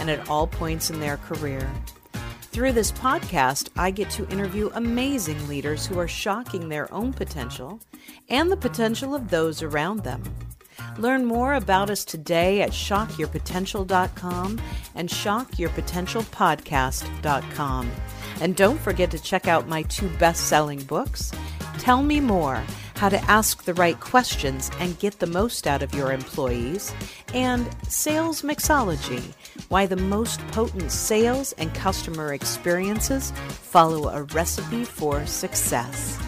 and at all points in their career. Through this podcast, I get to interview amazing leaders who are shocking their own potential and the potential of those around them. Learn more about us today at shockyourpotential.com and shockyourpotentialpodcast.com. And don't forget to check out my two best selling books Tell Me More how to ask the right questions and get the most out of your employees, and Sales Mixology why the most potent sales and customer experiences follow a recipe for success.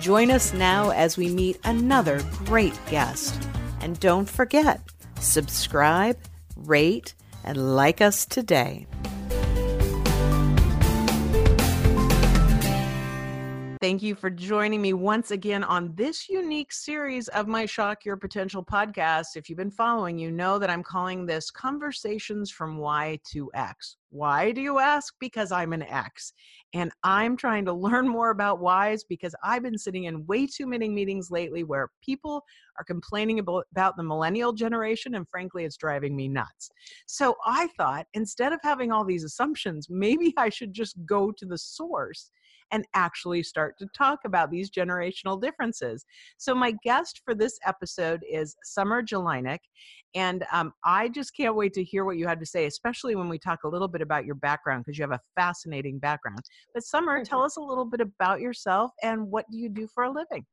Join us now as we meet another great guest. And don't forget, subscribe, rate, and like us today. Thank you for joining me once again on this unique series of my Shock Your Potential podcast. If you've been following, you know that I'm calling this Conversations from Y to X. Why do you ask? Because I'm an X. And I'm trying to learn more about whys because I've been sitting in way too many meetings lately where people are complaining about the millennial generation, and frankly, it's driving me nuts. So I thought instead of having all these assumptions, maybe I should just go to the source and actually start to talk about these generational differences. So, my guest for this episode is Summer Jelinek. And um, I just can't wait to hear what you had to say, especially when we talk a little bit about your background, because you have a fascinating background. But, Summer, tell us a little bit about yourself and what do you do for a living?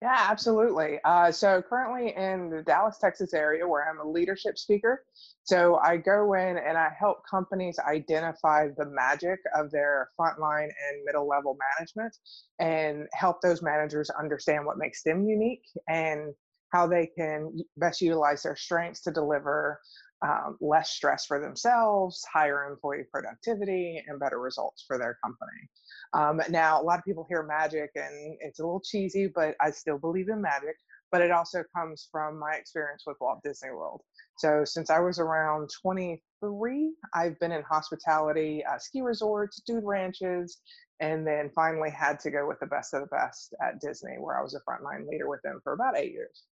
Yeah, absolutely. Uh, so currently in the Dallas, Texas area where I'm a leadership speaker. So I go in and I help companies identify the magic of their frontline and middle level management and help those managers understand what makes them unique and how they can best utilize their strengths to deliver um, less stress for themselves, higher employee productivity, and better results for their company. Um, now, a lot of people hear magic and it's a little cheesy, but I still believe in magic. But it also comes from my experience with Walt Disney World. So, since I was around 23, I've been in hospitality, uh, ski resorts, dude ranches, and then finally had to go with the best of the best at Disney, where I was a frontline leader with them for about eight years.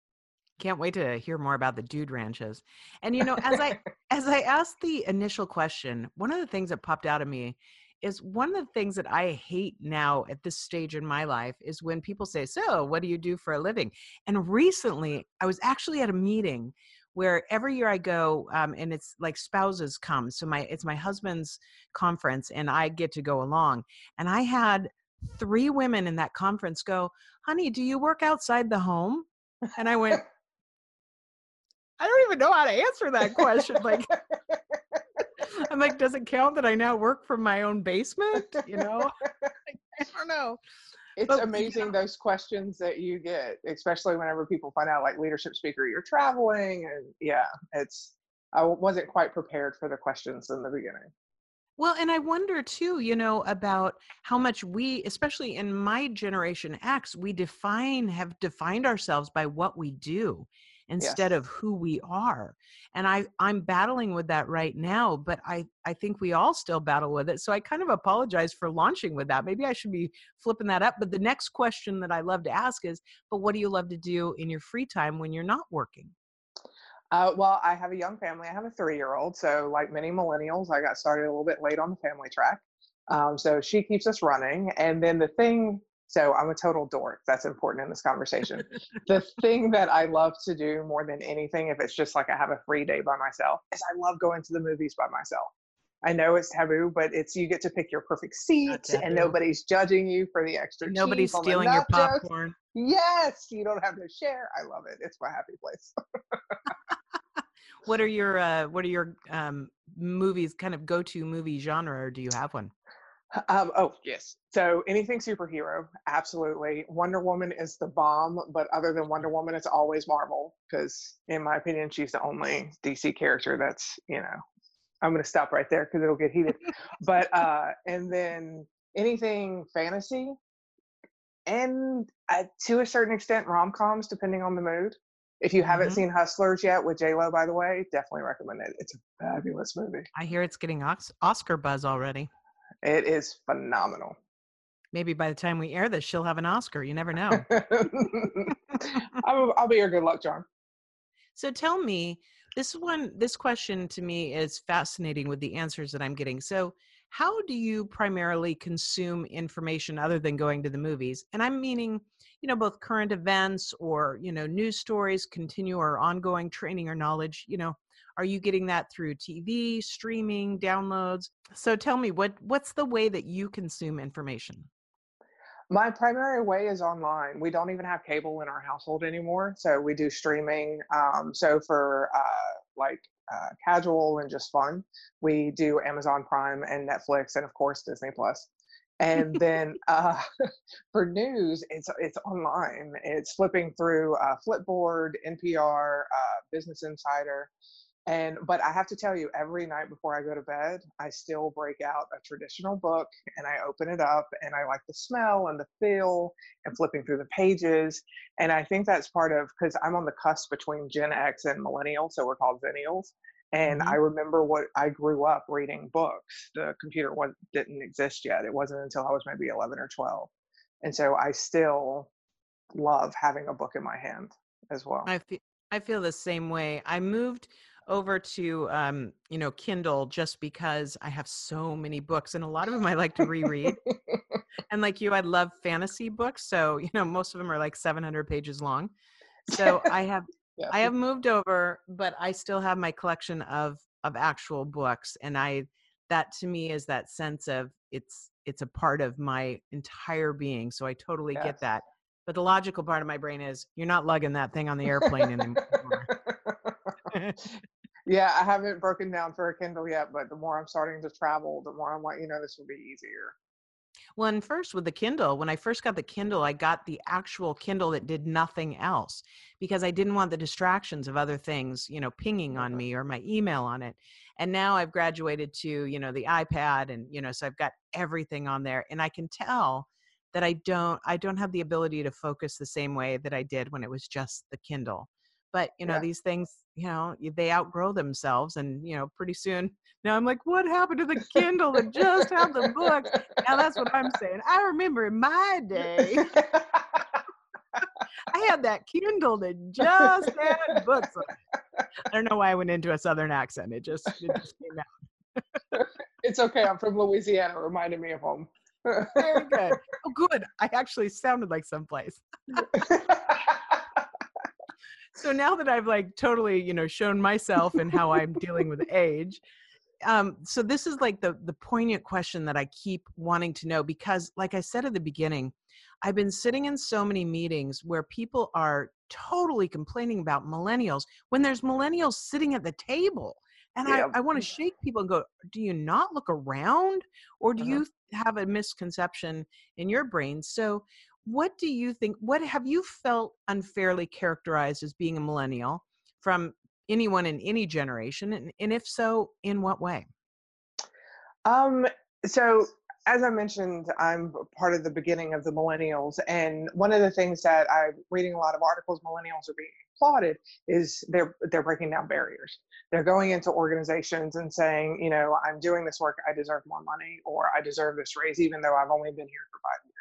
Can't wait to hear more about the dude ranches. And you know, as I as I asked the initial question, one of the things that popped out of me is one of the things that I hate now at this stage in my life is when people say, "So, what do you do for a living?" And recently, I was actually at a meeting where every year I go, um, and it's like spouses come. So my it's my husband's conference, and I get to go along. And I had three women in that conference go, "Honey, do you work outside the home?" And I went, I don't even know how to answer that question. Like, I'm like, does it count that I now work from my own basement? You know, I don't know. It's but, amazing you know, those questions that you get, especially whenever people find out, like leadership speaker, you're traveling, and yeah, it's. I wasn't quite prepared for the questions in the beginning. Well, and I wonder too, you know, about how much we, especially in my generation X, we define, have defined ourselves by what we do instead yes. of who we are and i i'm battling with that right now but i i think we all still battle with it so i kind of apologize for launching with that maybe i should be flipping that up but the next question that i love to ask is but what do you love to do in your free time when you're not working uh, well, I have a young family. I have a three year old. So, like many millennials, I got started a little bit late on the family track. Um, so, she keeps us running. And then the thing so I'm a total dork. That's important in this conversation. the thing that I love to do more than anything, if it's just like I have a free day by myself, is I love going to the movies by myself. I know it's taboo, but it's you get to pick your perfect seat and nobody's judging you for the extra. Nobody's stealing your popcorn. Jokes. Yes, you don't have to share. I love it. It's my happy place. what are your uh, what are your um, movies kind of go to movie genre or do you have one? Um, oh yes. So anything superhero, absolutely. Wonder Woman is the bomb, but other than Wonder Woman, it's always Marvel because, in my opinion, she's the only DC character that's you know I'm going to stop right there because it'll get heated. but uh, and then anything fantasy, and uh, to a certain extent rom coms, depending on the mood. If you haven't mm-hmm. seen Hustlers yet with J Lo, by the way, definitely recommend it. It's a fabulous movie. I hear it's getting Oscar buzz already. It is phenomenal. Maybe by the time we air this, she'll have an Oscar. You never know. I'll, I'll be your good luck charm. So tell me, this one, this question to me is fascinating with the answers that I'm getting. So, how do you primarily consume information other than going to the movies? And I'm meaning, you know, both current events or, you know, news stories, continue or ongoing training or knowledge, you know, are you getting that through TV, streaming, downloads? So tell me what what's the way that you consume information? My primary way is online. We don't even have cable in our household anymore, so we do streaming. Um, so for uh, like uh, casual and just fun, we do Amazon Prime and Netflix, and of course Disney Plus. And then uh, for news, it's it's online. It's flipping through uh, Flipboard, NPR, uh, Business Insider, and but I have to tell you, every night before I go to bed, I still break out a traditional book and I open it up and I like the smell and the feel and flipping through the pages. And I think that's part of because I'm on the cusp between Gen X and millennials, so we're called Zennials. And mm-hmm. I remember what I grew up reading books. The computer was, didn't exist yet. It wasn't until I was maybe 11 or 12. And so I still love having a book in my hand as well. I feel, I feel the same way. I moved over to um, you know Kindle just because I have so many books and a lot of them I like to reread. and like you, I love fantasy books, so you know most of them are like 700 pages long. So I have yeah. I have moved over, but I still have my collection of of actual books, and I that to me is that sense of it's it's a part of my entire being. So I totally yes. get that. But the logical part of my brain is you're not lugging that thing on the airplane anymore. Yeah, I haven't broken down for a Kindle yet, but the more I'm starting to travel, the more I'm like, you know, this will be easier. Well, and first with the Kindle, when I first got the Kindle, I got the actual Kindle that did nothing else because I didn't want the distractions of other things, you know, pinging on me or my email on it. And now I've graduated to, you know, the iPad and, you know, so I've got everything on there and I can tell that I don't I don't have the ability to focus the same way that I did when it was just the Kindle but you know yeah. these things you know they outgrow themselves and you know pretty soon now i'm like what happened to the kindle? That just had the books now that's what i'm saying i remember in my day i had that kindle that just had books i don't know why i went into a southern accent it just it just came out. It's okay i'm from louisiana reminded me of home. Very good. Oh good i actually sounded like someplace so now that I've like totally, you know, shown myself and how I'm dealing with age, um, so this is like the the poignant question that I keep wanting to know because, like I said at the beginning, I've been sitting in so many meetings where people are totally complaining about millennials when there's millennials sitting at the table. And yeah. I, I want to shake people and go, do you not look around? Or do uh-huh. you have a misconception in your brain? So what do you think what have you felt unfairly characterized as being a millennial from anyone in any generation and, and if so in what way um so as I mentioned, I'm part of the beginning of the millennials, and one of the things that I'm reading a lot of articles millennials are being applauded is they're they're breaking down barriers. They're going into organizations and saying, you know, I'm doing this work, I deserve more money, or I deserve this raise, even though I've only been here for five years.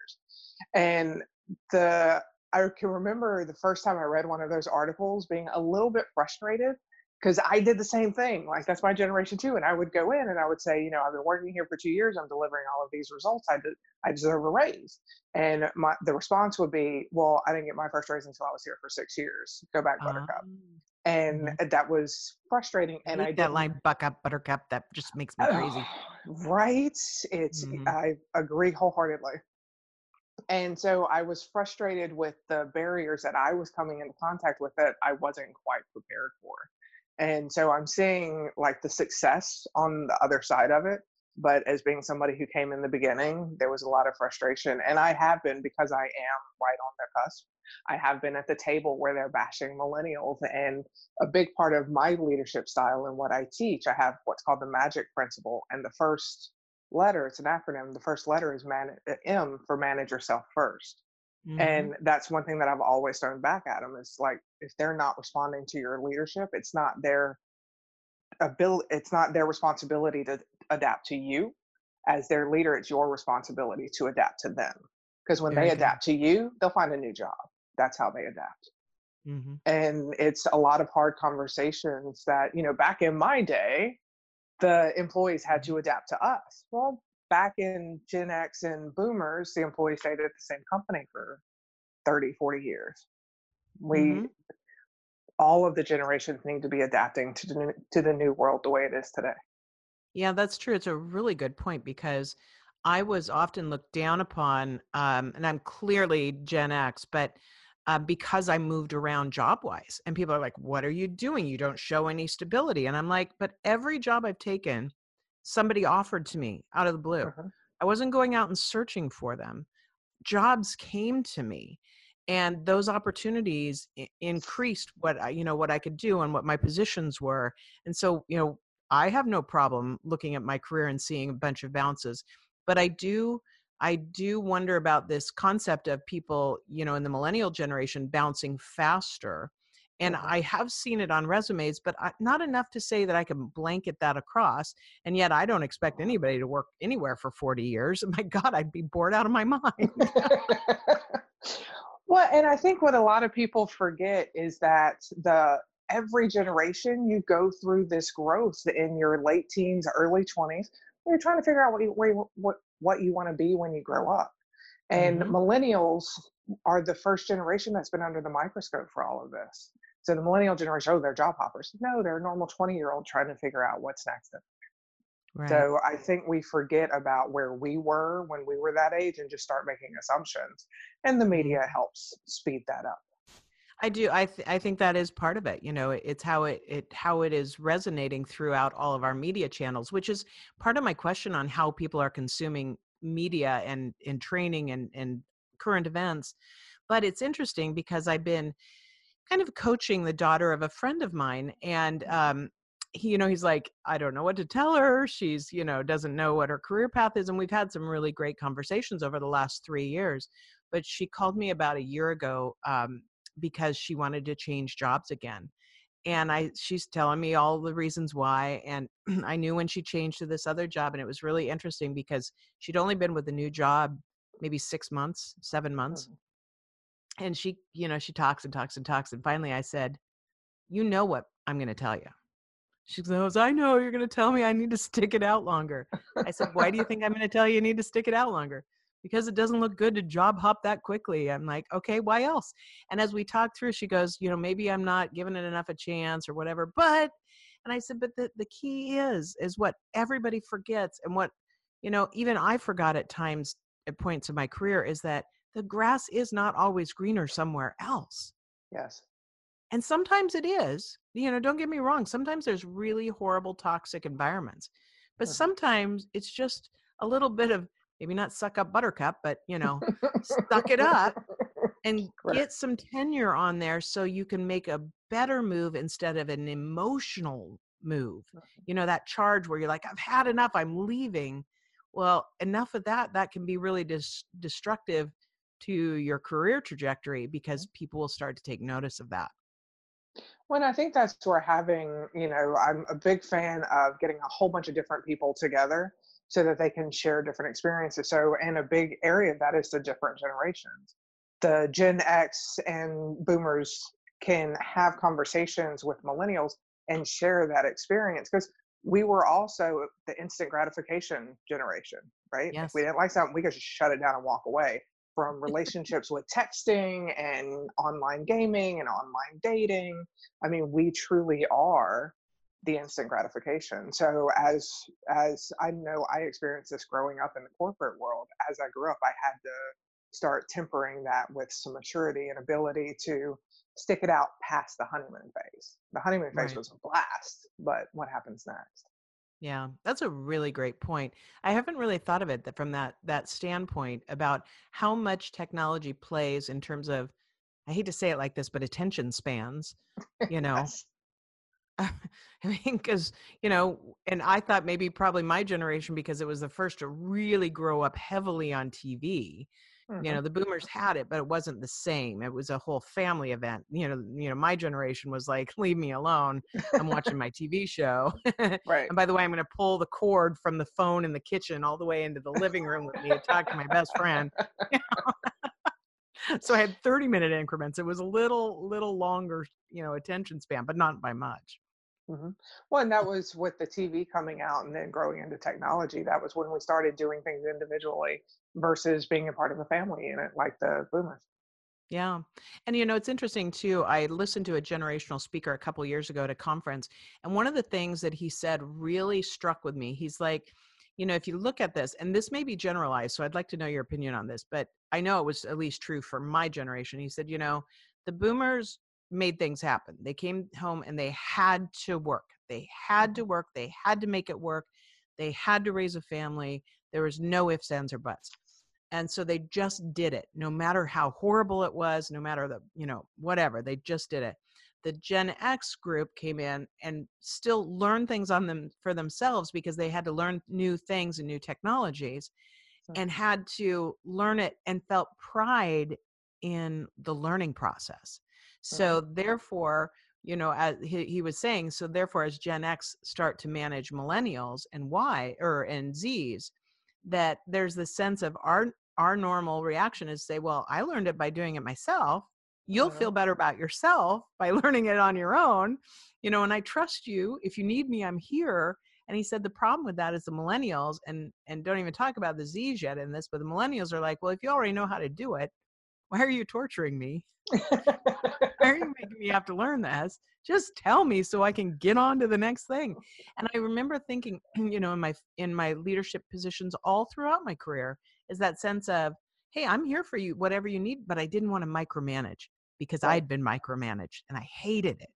And the I can remember the first time I read one of those articles being a little bit frustrated because I did the same thing. Like that's my generation too. And I would go in and I would say, you know, I've been working here for two years. I'm delivering all of these results. I, did, I deserve a raise. And my the response would be, well, I didn't get my first raise until I was here for six years. Go back, Buttercup. Um, and mm-hmm. that was frustrating. And I, I that line, "Buck up, Buttercup." That just makes me crazy. right? It's mm-hmm. I agree wholeheartedly and so I was frustrated with the barriers that I was coming into contact with that I wasn't quite prepared for. And so I'm seeing like the success on the other side of it. but as being somebody who came in the beginning, there was a lot of frustration. And I have been because I am right on their cusp. I have been at the table where they're bashing millennials. And a big part of my leadership style and what I teach, I have what's called the magic principle. And the first letter, it's an acronym, the first letter is man- uh, M for manage yourself 1st mm-hmm. And that's one thing that I've always thrown back at them is like, if they're not responding to your leadership, it's not their ability, it's not their responsibility to adapt to you as their leader it's your responsibility to adapt to them. Because when Very they adapt to you they'll find a new job. That's how they adapt. Mm-hmm. and it's a lot of hard conversations that you know back in my day the employees had to adapt to us well back in gen x and boomers the employees stayed at the same company for 30 40 years we mm-hmm. all of the generations need to be adapting to the, to the new world the way it is today yeah, that's true. It's a really good point because I was often looked down upon, um, and I'm clearly Gen X, but uh, because I moved around job wise. And people are like, What are you doing? You don't show any stability. And I'm like, But every job I've taken, somebody offered to me out of the blue. Uh-huh. I wasn't going out and searching for them. Jobs came to me and those opportunities I- increased what I, you know what I could do and what my positions were. And so, you know, I have no problem looking at my career and seeing a bunch of bounces, but I do I do wonder about this concept of people, you know, in the millennial generation bouncing faster. And mm-hmm. I have seen it on resumes, but not enough to say that I can blanket that across. And yet, I don't expect anybody to work anywhere for 40 years. My God, I'd be bored out of my mind. well, and I think what a lot of people forget is that the every generation you go through this growth in your late teens early 20s you're trying to figure out what you, what, what you want to be when you grow up and mm-hmm. millennials are the first generation that's been under the microscope for all of this so the millennial generation oh they're job hoppers no they're a normal 20 year old trying to figure out what's next right. so i think we forget about where we were when we were that age and just start making assumptions and the media mm-hmm. helps speed that up I do. I th- I think that is part of it. You know, it's how it it how it is resonating throughout all of our media channels, which is part of my question on how people are consuming media and in training and and current events. But it's interesting because I've been kind of coaching the daughter of a friend of mine, and um, he, you know, he's like, I don't know what to tell her. She's, you know, doesn't know what her career path is, and we've had some really great conversations over the last three years. But she called me about a year ago um, because she wanted to change jobs again and i she's telling me all the reasons why and i knew when she changed to this other job and it was really interesting because she'd only been with the new job maybe six months seven months oh. and she you know she talks and talks and talks and finally i said you know what i'm going to tell you she goes i know you're going to tell me i need to stick it out longer. I said why do you think i'm going to tell you you need to stick it out longer because it doesn't look good to job hop that quickly. I'm like, okay, why else? And as we talk through, she goes, you know, maybe I'm not giving it enough a chance or whatever. But, and I said, but the, the key is, is what everybody forgets and what, you know, even I forgot at times at points in my career is that the grass is not always greener somewhere else. Yes. And sometimes it is. You know, don't get me wrong. Sometimes there's really horrible, toxic environments. But mm-hmm. sometimes it's just a little bit of maybe not suck up buttercup but you know suck it up and get some tenure on there so you can make a better move instead of an emotional move. You know that charge where you're like i've had enough i'm leaving. Well enough of that that can be really dis- destructive to your career trajectory because mm-hmm. people will start to take notice of that. Well, I think that's where having, you know, I'm a big fan of getting a whole bunch of different people together so that they can share different experiences. So, and a big area of that is the different generations. The Gen X and boomers can have conversations with millennials and share that experience because we were also the instant gratification generation, right? Yes. If we didn't like something, we could just shut it down and walk away from relationships with texting and online gaming and online dating. I mean, we truly are the instant gratification. So as as I know I experienced this growing up in the corporate world, as I grew up, I had to start tempering that with some maturity and ability to stick it out past the honeymoon phase. The honeymoon phase right. was a blast, but what happens next? Yeah, that's a really great point. I haven't really thought of it that from that that standpoint about how much technology plays in terms of I hate to say it like this, but attention spans, you know. yes. I mean, because, you know, and I thought maybe probably my generation because it was the first to really grow up heavily on TV. You hmm know, the boomers had it, but it wasn't the same. It was a whole family event. You know, you know, my generation was like, leave me alone. I'm watching my TV show. Right. And by the way, I'm going to pull the cord from the phone in the kitchen all the way into the living room with me to talk to my best friend. so I had 30 minute increments. It was a little, little longer, you know, attention span, but not by much. Hmm Well, and that was with the TV coming out and then growing into technology. That was when we started doing things individually versus being a part of a family in it, like the boomers. Yeah. And you know, it's interesting too. I listened to a generational speaker a couple years ago at a conference, and one of the things that he said really struck with me. He's like, you know, if you look at this, and this may be generalized, so I'd like to know your opinion on this, but I know it was at least true for my generation. He said, you know, the boomers made things happen. They came home and they had to work. They had to Mhm. work. They had to make it work. They had to raise a family. There was no ifs, ands, or buts and so they just did it no matter how horrible it was no matter the you know whatever they just did it the gen x group came in and still learned things on them for themselves because they had to learn new things and new technologies and had to learn it and felt pride in the learning process mhm, so therefore you know as he, he was saying so therefore as gen x start to manage millennials and y or and z's that there's this sense of our our normal reaction is say well i learned it by doing it myself. You'll mhm. feel better about yourself by learning it on your own you know and i trust you. If you need me i'm here. And he said the problem with that is the millennials and and don't even talk about the z's yet in this but the millennials are like well if you already know how to do it why are you torturing me why are you making me have to learn this? Just tell me so I can get on to the next thing. And I remember thinking, you know, in my in my leadership positions all throughout my career, is that sense of, hey, I'm here for you, whatever you need, but I didn't want to micromanage because. I'd been micromanaged and I hated it.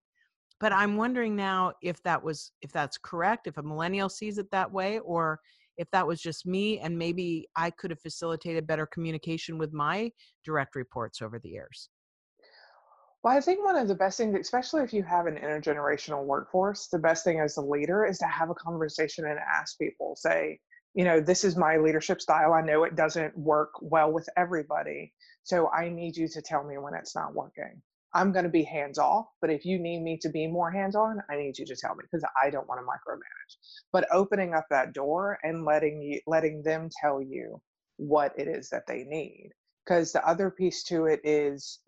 But I'm wondering now if that was if that's correct, if a millennial sees it that way, or if that was just me and maybe I could have facilitated better communication with my direct reports over the years. Well, I think one of the best things, especially if you have an intergenerational workforce, the best thing as a leader is to have a conversation and ask people, say, you know, this is my leadership style. I know it doesn't work well with everybody. So I need you to tell me when it's not working. I'm going to be hands off, but if you need me to be more hands on, I need you to tell me because I don't want to micromanage. But opening up that door and letting you letting them tell you what it is that they need. Because the other piece to it is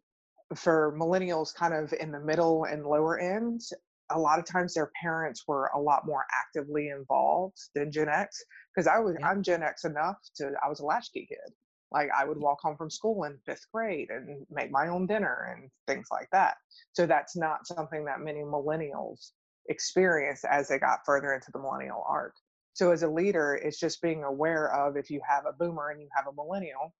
for millennials kind of in the middle and lower ends, a lot of times their parents were a lot more actively involved than Gen X. Because I was Yeah. I'm Gen X enough to I was a latchkey kid. Like I would walk home from school in fifth grade and make my own dinner and things like that. So that's not something that many millennials experience as they got further into the millennial arc. So as a leader, it's just being aware of if you have a boomer and you have a millennial,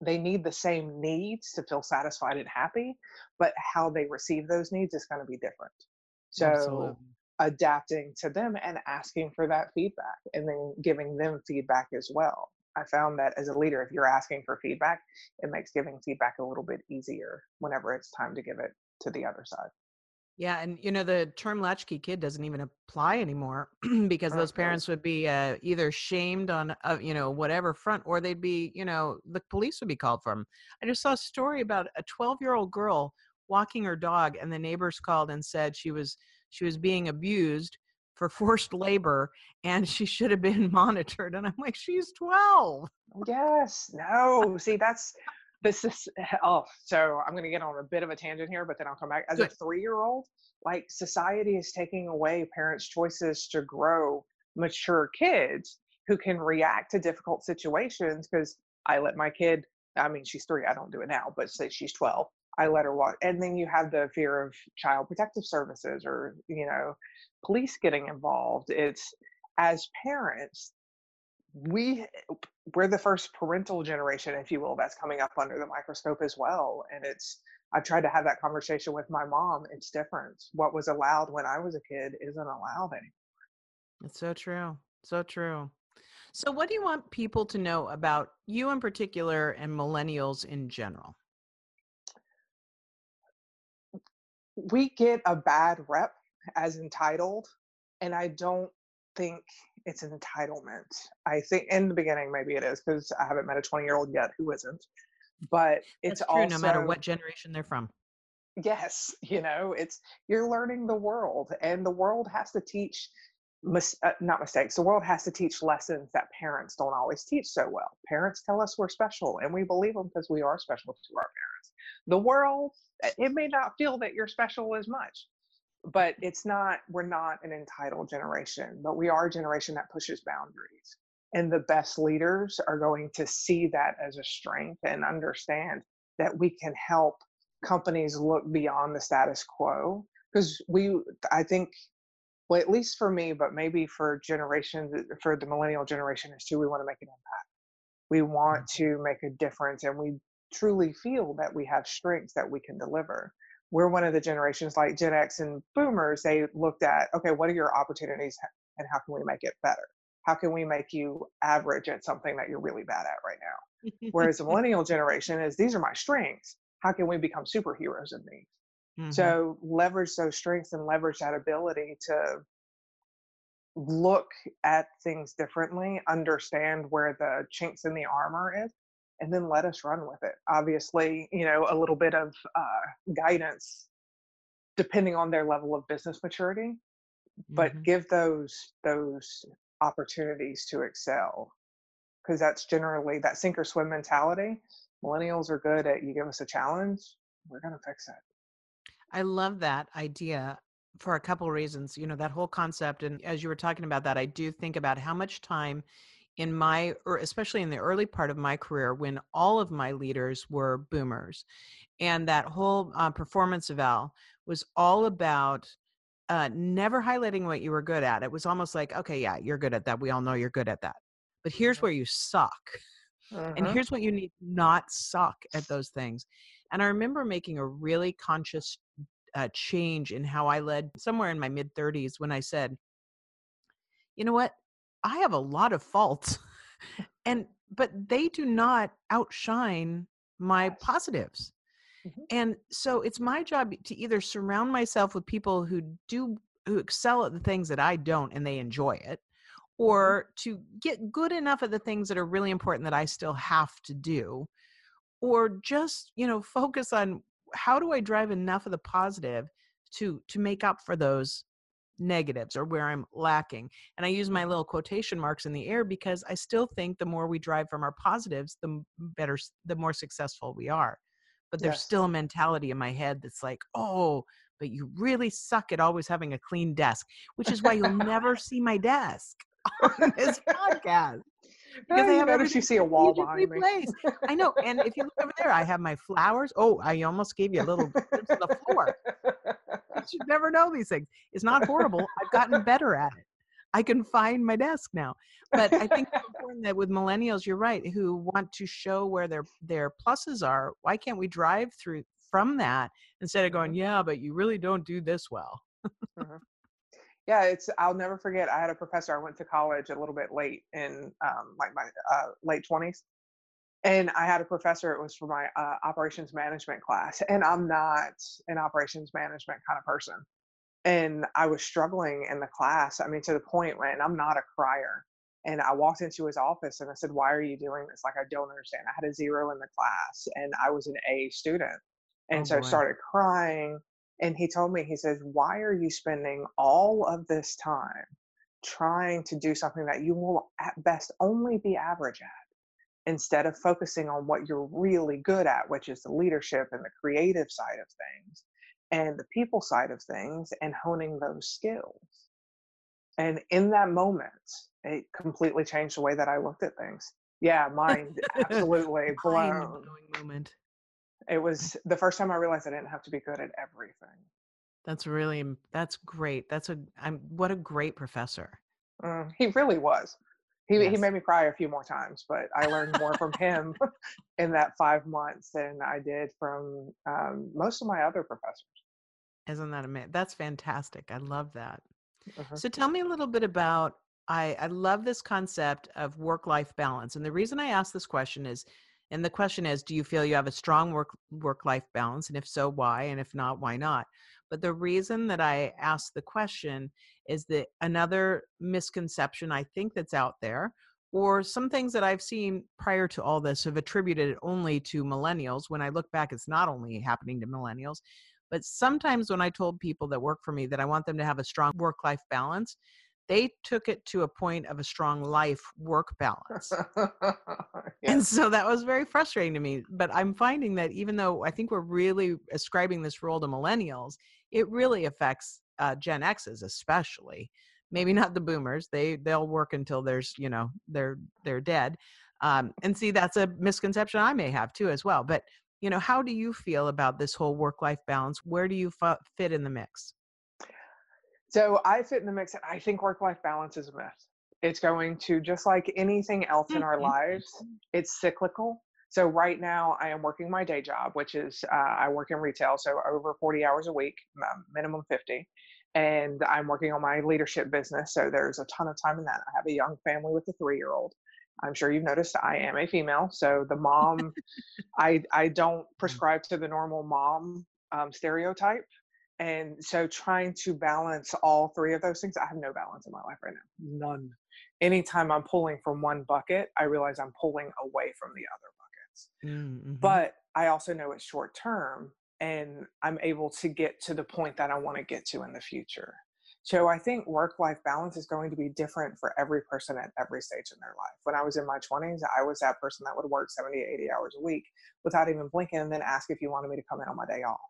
they need the same needs to feel satisfied and happy, but how they receive those needs is going to be different. So Absolutely. adapting to them and asking for that feedback and then giving them feedback as well. I found that as a leader, if you're asking for feedback, it makes giving feedback a little bit easier whenever it's time to give it to the other side. Yeah, and you know the term latchkey kid doesn't even apply anymore because those Mhm. parents would be uh, either shamed on uh, you know whatever front, or they'd be you know the police would be called for them. I just saw a story about a 12 year old girl walking her dog, and the neighbors called and said she was she was being abused for forced labor, and she should have been monitored. And I'm like, she's 12. Yes. No. See, that's this is oh, so I'm gonna get on a bit of a tangent here, but then I'll come back. As a three-year-old, like society is taking away parents' choices to grow mature kids who can react to difficult situations because I let my kid, I mean, she's three, I don't do it now, but say she's 12. I let her walk. And then you have the fear of child protective services or, you know, police getting involved. It's as parents, we we're the first parental generation, if you will, that's coming up under the microscope as well. And it's I've tried to have that conversation with my mom. It's different. What was allowed when I was a kid isn't allowed anymore. It's so true. So true. So, what do you want people to know about you in particular and millennials in general? We get a bad rep as entitled, and I don't think it's an entitlement. I think in the beginning, maybe it is because I haven't met a 20 year old yet who isn't. But it's That's true, also no matter what generation they're from. yes, you know, it's you're learning the world, and the world has to teach mis- uh, not mistakes. The world has to teach lessons that parents don't always teach so well. Parents tell us we're special, and we believe them because we are special to our parents. The world, uh, it may not feel that you're special as much, but it's not. We're not an entitled generation, but we are a generation that pushes boundaries. And the best leaders are going to see that as a strength and understand that we can help companies look beyond the status quo because we i think well, at least for me, but maybe for generations, for the millennial generation is too, we want to make an impact. We want Mm. to make a difference and we truly feel that we have strengths that we can deliver. We're one of the generations like Gen X and boomers, they looked at, okay, what are your opportunities and how can we make it better? How can we make you average at something that you're really bad at right now? Whereas the millennial generation is, these are my strengths. How can we become superheroes in these? Mhm. So leverage those strengths and leverage that ability to look at things differently, understand where the chinks in the armor is, and then let us run with it. Obviously, you know, a little bit of uh, guidance depending on their level of business maturity, but Mhm. give those those opportunities to excel because that's generally that sink or swim mentality. Millennials are good at you give us a challenge, we're gonna fix it. I love that idea for a couple reasons. You know, that whole concept. And as you were talking about that, I do think about how much time in my, or especially in the early part of my career when all of my leaders were boomers. And that whole uh, performance eval was all about uh, never highlighting what you were good at. It was almost like, okay, yeah, you're good at that. We all know you're good at that. But here's where you suck. And Mhm. here's what you need not suck at those things. And I remember making a really conscious uh, change in how I led somewhere in my mid 30s when I said, you know what? I have a lot of faults. and, but they do not outshine my positives. Mhm. And so it's my job to either surround myself with people who do, who excel at the things that I don't and they enjoy it, Mhm. or to get good enough at the things that are really important that I still have to do or just you know focus on how do i drive enough of the positive to to make up for those negatives or where i'm lacking and i use my Mhm. little quotation marks in the air because i still think the more we drive from our positives the better the more successful we are but there's Yes. still a mentality in my head that's like oh but you really suck at always having a clean desk which is why you'll never see my desk on this podcast because I have notice you see a wall behind me. I know. And if you look over there, I have my flowers. Oh, I almost gave you a little glimpse of the floor. You should never know these things. It's not horrible. I've gotten better at it. I can find my desk now. But I think it's important that with millennials, you're right, who want to show where their their pluses are. Why can't we drive through from that instead of going, yeah, but you really don't do this well. mhm. Yeah, it's I'll never forget. I had a professor. I went to college a little bit late in um, like my uh, late twenties, and I had a professor. It was for my uh, operations management class, and I'm not an operations management kind of person. And I was struggling in the class. I mean, to the point when I'm not a crier. And I walked into his office and I said, "Why are you doing this? Like, I don't understand." I had a zero in the class, and I was an A student, Oh and so I started crying. And he told me, he says, "Why are you spending all of this time trying to do something that you will at best only be average at?" instead of focusing on what you're really good at, which is the leadership and the creative side of things and the people side of things and honing those skills. And in that moment, it completely changed the way that I looked at things. Yeah, mind absolutely blown. moment. It was the first time I realized I didn't have to be good at everything. That's really that's great. That's a I'm what a great professor. Mm, he really was. He, he made me cry a few more times, but I learned more from him in that five months than I did from um, most of my other professors. Isn't that amazing? That's fantastic. I love that. Uh-huh. So tell me a little bit about I, I love this concept of work life balance. And the reason I ask this question is and the question is do you feel you have a strong work work life balance? And if so why? And if not why not? But the reason that i ask the question is that another misconception i think that's out there or some things that i've seen prior to all this have attributed it only to millennials. When i look back it's not only happening to millennials but sometimes when i told people that work for me that i want them to have a strong work life balance they took it to a point of a strong life work balance. And so that was very frustrating to me. But I'm finding that even though I think we're really ascribing this role to millennials, it really affects uh, Gen X's especially. Maybe not the boomers. They they'll work until there's you know they're they're dead. Um, and see that's a misconception I may have too as well. But you know how do you feel about this whole work life balance? Where do you f- fit in the mix? So I fit in the mix. I think work life balance is a myth. It's going to, just like anything else in our mm-hmm. lives, it's cyclical. So right now, I am working my day job, which is uh, I work in retail, so over 40 hours a week, minimum 50. And I'm working on my leadership business, so there's a ton of time in that. I have a young family with a three year old. I'm sure you've noticed I am a female, so the mom, I I don't mm. prescribe to the normal mom um, stereotype and so trying to balance all three of those things, I have no balance in my life right now. None. Anytime I'm pulling from one bucket, I realize I'm pulling away from the other buckets. Mm-hmm. But I also know it's short term and I'm able to get to the point that I want to get to in the future. So I think work life balance is going to be different for every person at every stage in their life. When I was in my 20s, I was that person that would work 70, 80 hours a week without even blinking and then ask if you wanted me to come in on my day off.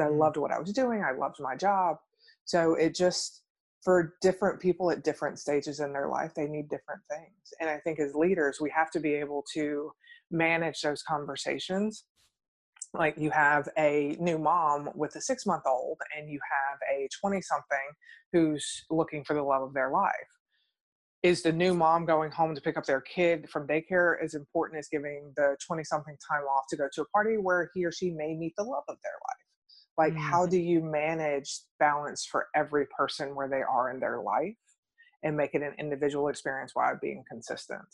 I mm. loved what I was doing. I loved my job. So it just, for different people at different stages in their life, they need different things. And I think as leaders, we have to be able to manage those conversations. Like you have a new mom with a six month old, and you have a 20 something who's looking for the love of their life. Is the new mom going home to pick up their kid from daycare as important as giving the 20 something time off to go to a party where he or she may meet the love of their life? Like mm. how do you manage balance for every person where they are in their life and make it an individual experience while being consistent?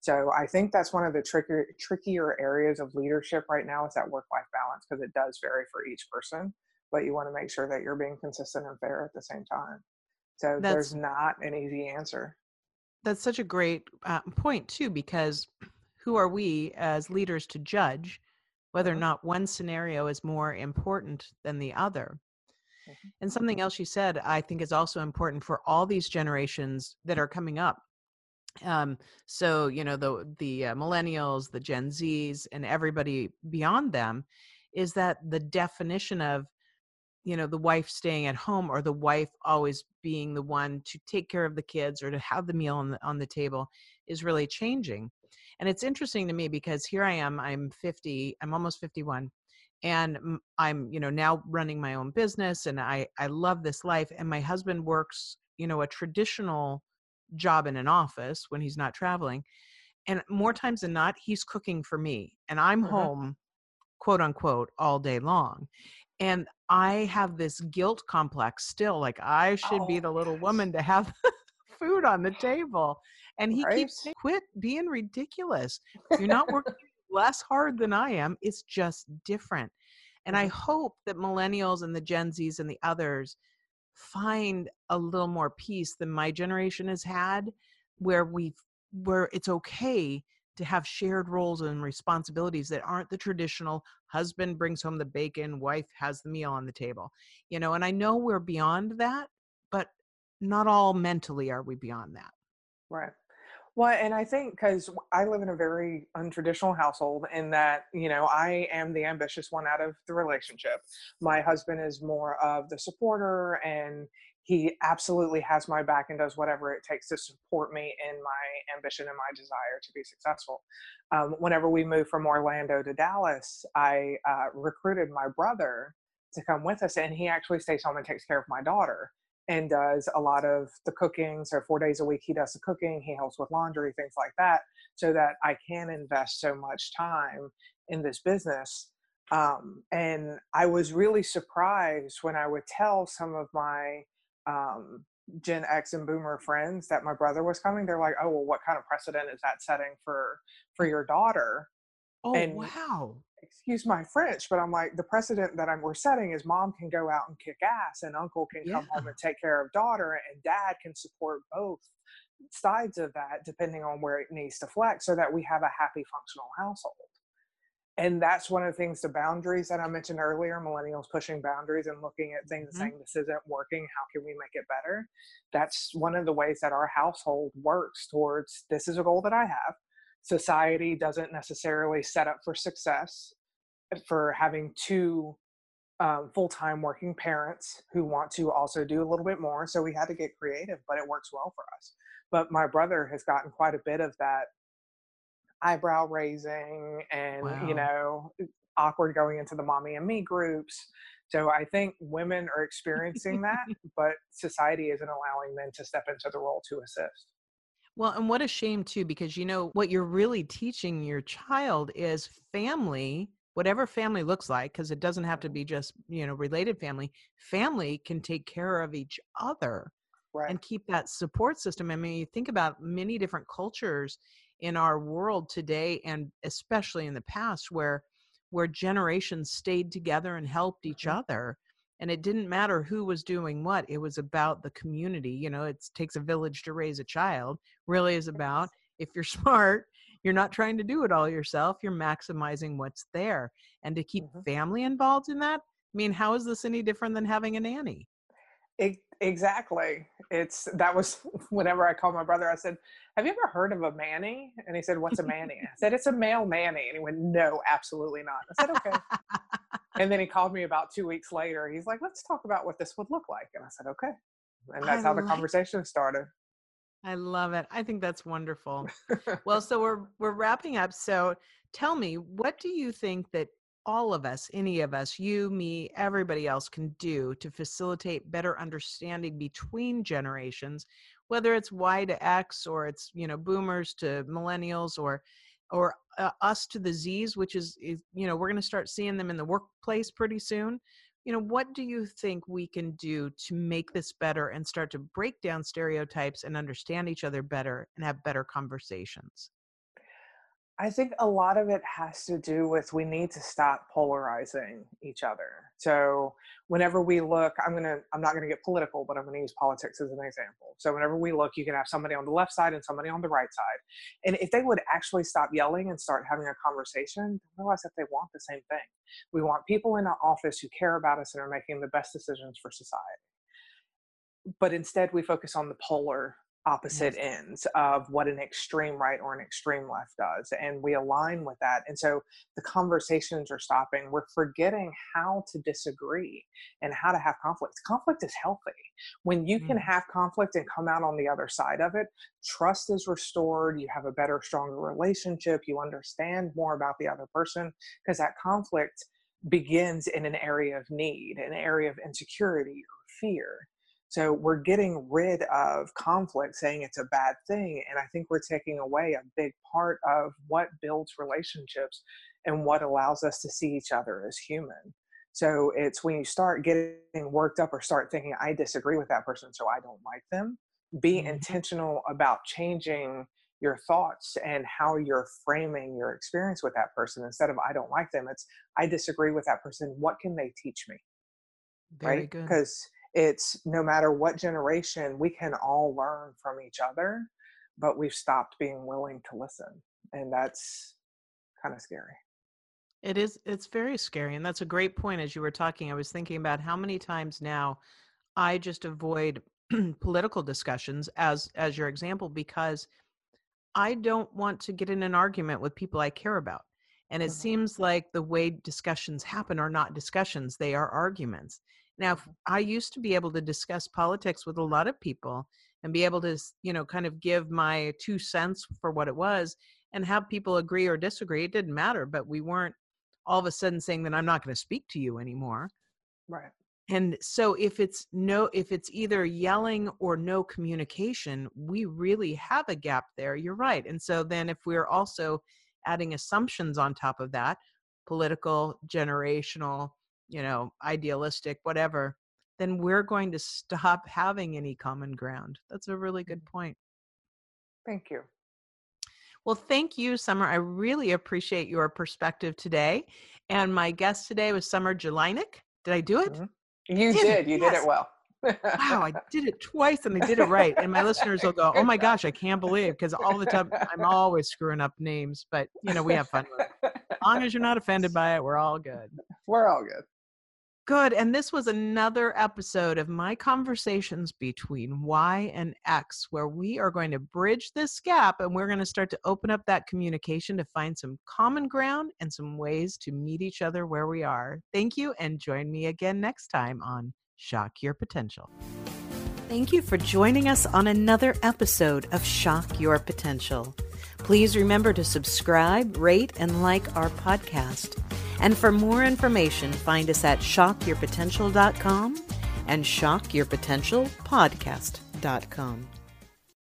So i think that's one of the trickier trickier areas of leadership right now is that work life balance because it does vary for each person but you want to make sure that you're being consistent and fair at the same time. So that's, there's not an easy answer. That's such a great uh, point too because who are we as leaders to judge whether or mm-hmm. not one scenario is more important than the other. Mm-hmm. And something else you said, I think, is also important for all these generations that are coming up. Um, so you know the the uh, millennials, the Gen Zs, and everybody beyond them, is that the definition of you know the wife staying at home or the wife always being the one to take care of the kids or to have the meal on the on the table is really changing and it's interesting to me because here I am, I'm 50, I'm almost 51 and I'm, you know, now running my own business and I I love this life and my husband works, you know, a traditional job in an office when he's not traveling. And more times than not, he's cooking for me and I'm mm-hmm. home quote unquote all day long. And I have this guilt complex still like I should oh, be the little woman to have food on the table. And he right? keeps saying, quit being ridiculous. You're not working less hard than I am. It's just different. And I hope that millennials and the Gen Zs and the others find a little more peace than my generation has had, where we where it's okay to have shared roles and responsibilities that aren't the traditional husband brings home the bacon, wife has the meal on the table. You know, and I know we're beyond that, but not all mentally are we beyond that. Right. Well, and I think because I live in a very untraditional household, in that, you know, I am the ambitious one out of the relationship. My husband is more of the supporter, and he absolutely has my back and does whatever it takes to support me in my ambition and my desire to be successful. Um, whenever we moved from Orlando to Dallas, I uh, recruited my brother to come with us, and he actually stays home and takes care of my daughter and does a lot of the cooking. So four days a week, he does the cooking. He helps with laundry, things like that, so that I can invest so much time in this business. Um, and I was really surprised when I would tell some of my um, Gen X and Boomer friends that my brother was coming, they're like, "Oh, well, what kind of precedent is that setting for for your daughter?" Oh, and, wow. Excuse my French, but I'm like, the precedent that I'm we're setting is mom can go out and kick ass, and uncle can come home and take care of daughter, and dad can support both sides of that depending on where it needs to flex, so that we have a happy, functional household. And that's one of the things the boundaries that i mentioned earlier millennials pushing boundaries and looking at things mm-hmm. and saying this isn't working how can we make it better? That's one of the ways that our household works towards this is a goal that i have society doesn't necessarily set up for success for having two um, full-time working parents who want to also do a little bit more so we had to get creative but it works well for us. But my brother has gotten quite a bit of that eyebrow raising and wow. you know awkward going into the mommy and me groups. So i think women are experiencing that but society isn't allowing men to step into the role to assist well and what a shame too because you know what you're really teaching your child is family whatever family looks like because it doesn't have to be just you know related family family can take care of each other right. and keep that support system i mean you think about many different cultures in our world today and especially in the past where where generations stayed together and helped each mm-hmm. other and it didn't matter who was doing what it was about the community you know it takes a village to raise a child really is about if you're smart you're not trying to do it all yourself you're maximizing what's there and to keep mm-hmm. family involved in that i mean how is this any different than having a nanny it, exactly. It's that was whenever I called my brother, I said, Have you ever heard of a Manny? And he said, What's a Manny? I said, It's a male Manny. And he went, No, absolutely not. I said, Okay. And then he called me about two weeks later. He's like, Let's talk about what this would look like. And I said, Okay. And that's I how the like conversation started. I love it. I think that's wonderful. well, so we're we're wrapping up. So tell me, what do you think that all of us, any of us, you, me, everybody else can do to facilitate better understanding between generations, whether it's Y to X or it's, you know, boomers to millennials or or uh, us to the Z's, which is, is you know, we're going to start seeing them in the workplace pretty soon. You know, what do you think we can do to make this better and start to break down stereotypes and understand each other better and have better conversations? I think a lot of it has to do with we need to stop polarizing each other. So whenever we look, I'm gonna I'm not gonna get political, but I'm gonna use politics as an example. So whenever we look, you can have somebody on the left side and somebody on the right side. And if they would actually stop yelling and start having a conversation, realize that they want the same thing. We want people in our office who care about us and are making the best decisions for society. But instead we focus on the polar opposite yes. ends of what an extreme right or an extreme left does and we align with that and so the conversations are stopping we're forgetting how to disagree and how to have conflict conflict is healthy when you mm. can have conflict and come out on the other side of it trust is restored you have a better stronger relationship you understand more about the other person because that conflict begins in an area of need an area of insecurity or fear so we're getting rid of conflict, saying it's a bad thing. And I think we're taking away a big part of what builds relationships and what allows us to see each other as human. So it's when you start getting worked up or start thinking, I disagree with that person, so I don't like them, be mm-hmm. intentional about changing your thoughts and how you're framing your experience with that person instead of I don't like them. It's I disagree with that person. What can they teach me? Very right? Because it's no matter what generation, we can all learn from each other, but we've stopped being willing to listen. And that's kind of scary. It is, it's very scary. And that's a great point. As you were talking, I was thinking about how many times now I just avoid political discussions as as your example because I don't want to get in an argument with people I care about. And it mm-hmm. seems like the way discussions happen are not discussions, they are arguments. Now, I used to be able to discuss politics with a lot of people and be able to, you know, kind of give my two cents for what it was and have people agree or disagree. It didn't matter, but we weren't all of a sudden saying that I'm not going to speak to you anymore. Right. And so if it's no if it's either yelling or no communication, we really have a gap there. You're right. And so then if we're also adding assumptions on top of that, political, generational, you know, idealistic, whatever, then we're going to stop having any common ground. That's a really good Mm. point. Thank you. Well, thank you, Summer. I really appreciate your perspective today. And my guest today was Summer Jelinek. Did I do it? Mhm. You Did did. You did it well. Wow, I did it twice and I did it right. And my listeners will go, oh my gosh, I can't believe because all the time I'm always screwing up names, but you know, we have fun. As long as you're not offended by it, we're all good. We're all good. Good. And this was another episode of my conversations between Y and X, where we are going to bridge this gap and we're going to start to open up that communication to find some common ground and some ways to meet each other where we are. Thank you. And join me again next time on Shock Your Potential. Thank you for joining us on another episode of Shock Your Potential. Please remember to subscribe, rate, and like our podcast. And for more information, find us at shockyourpotential.com and shockyourpotentialpodcast.com.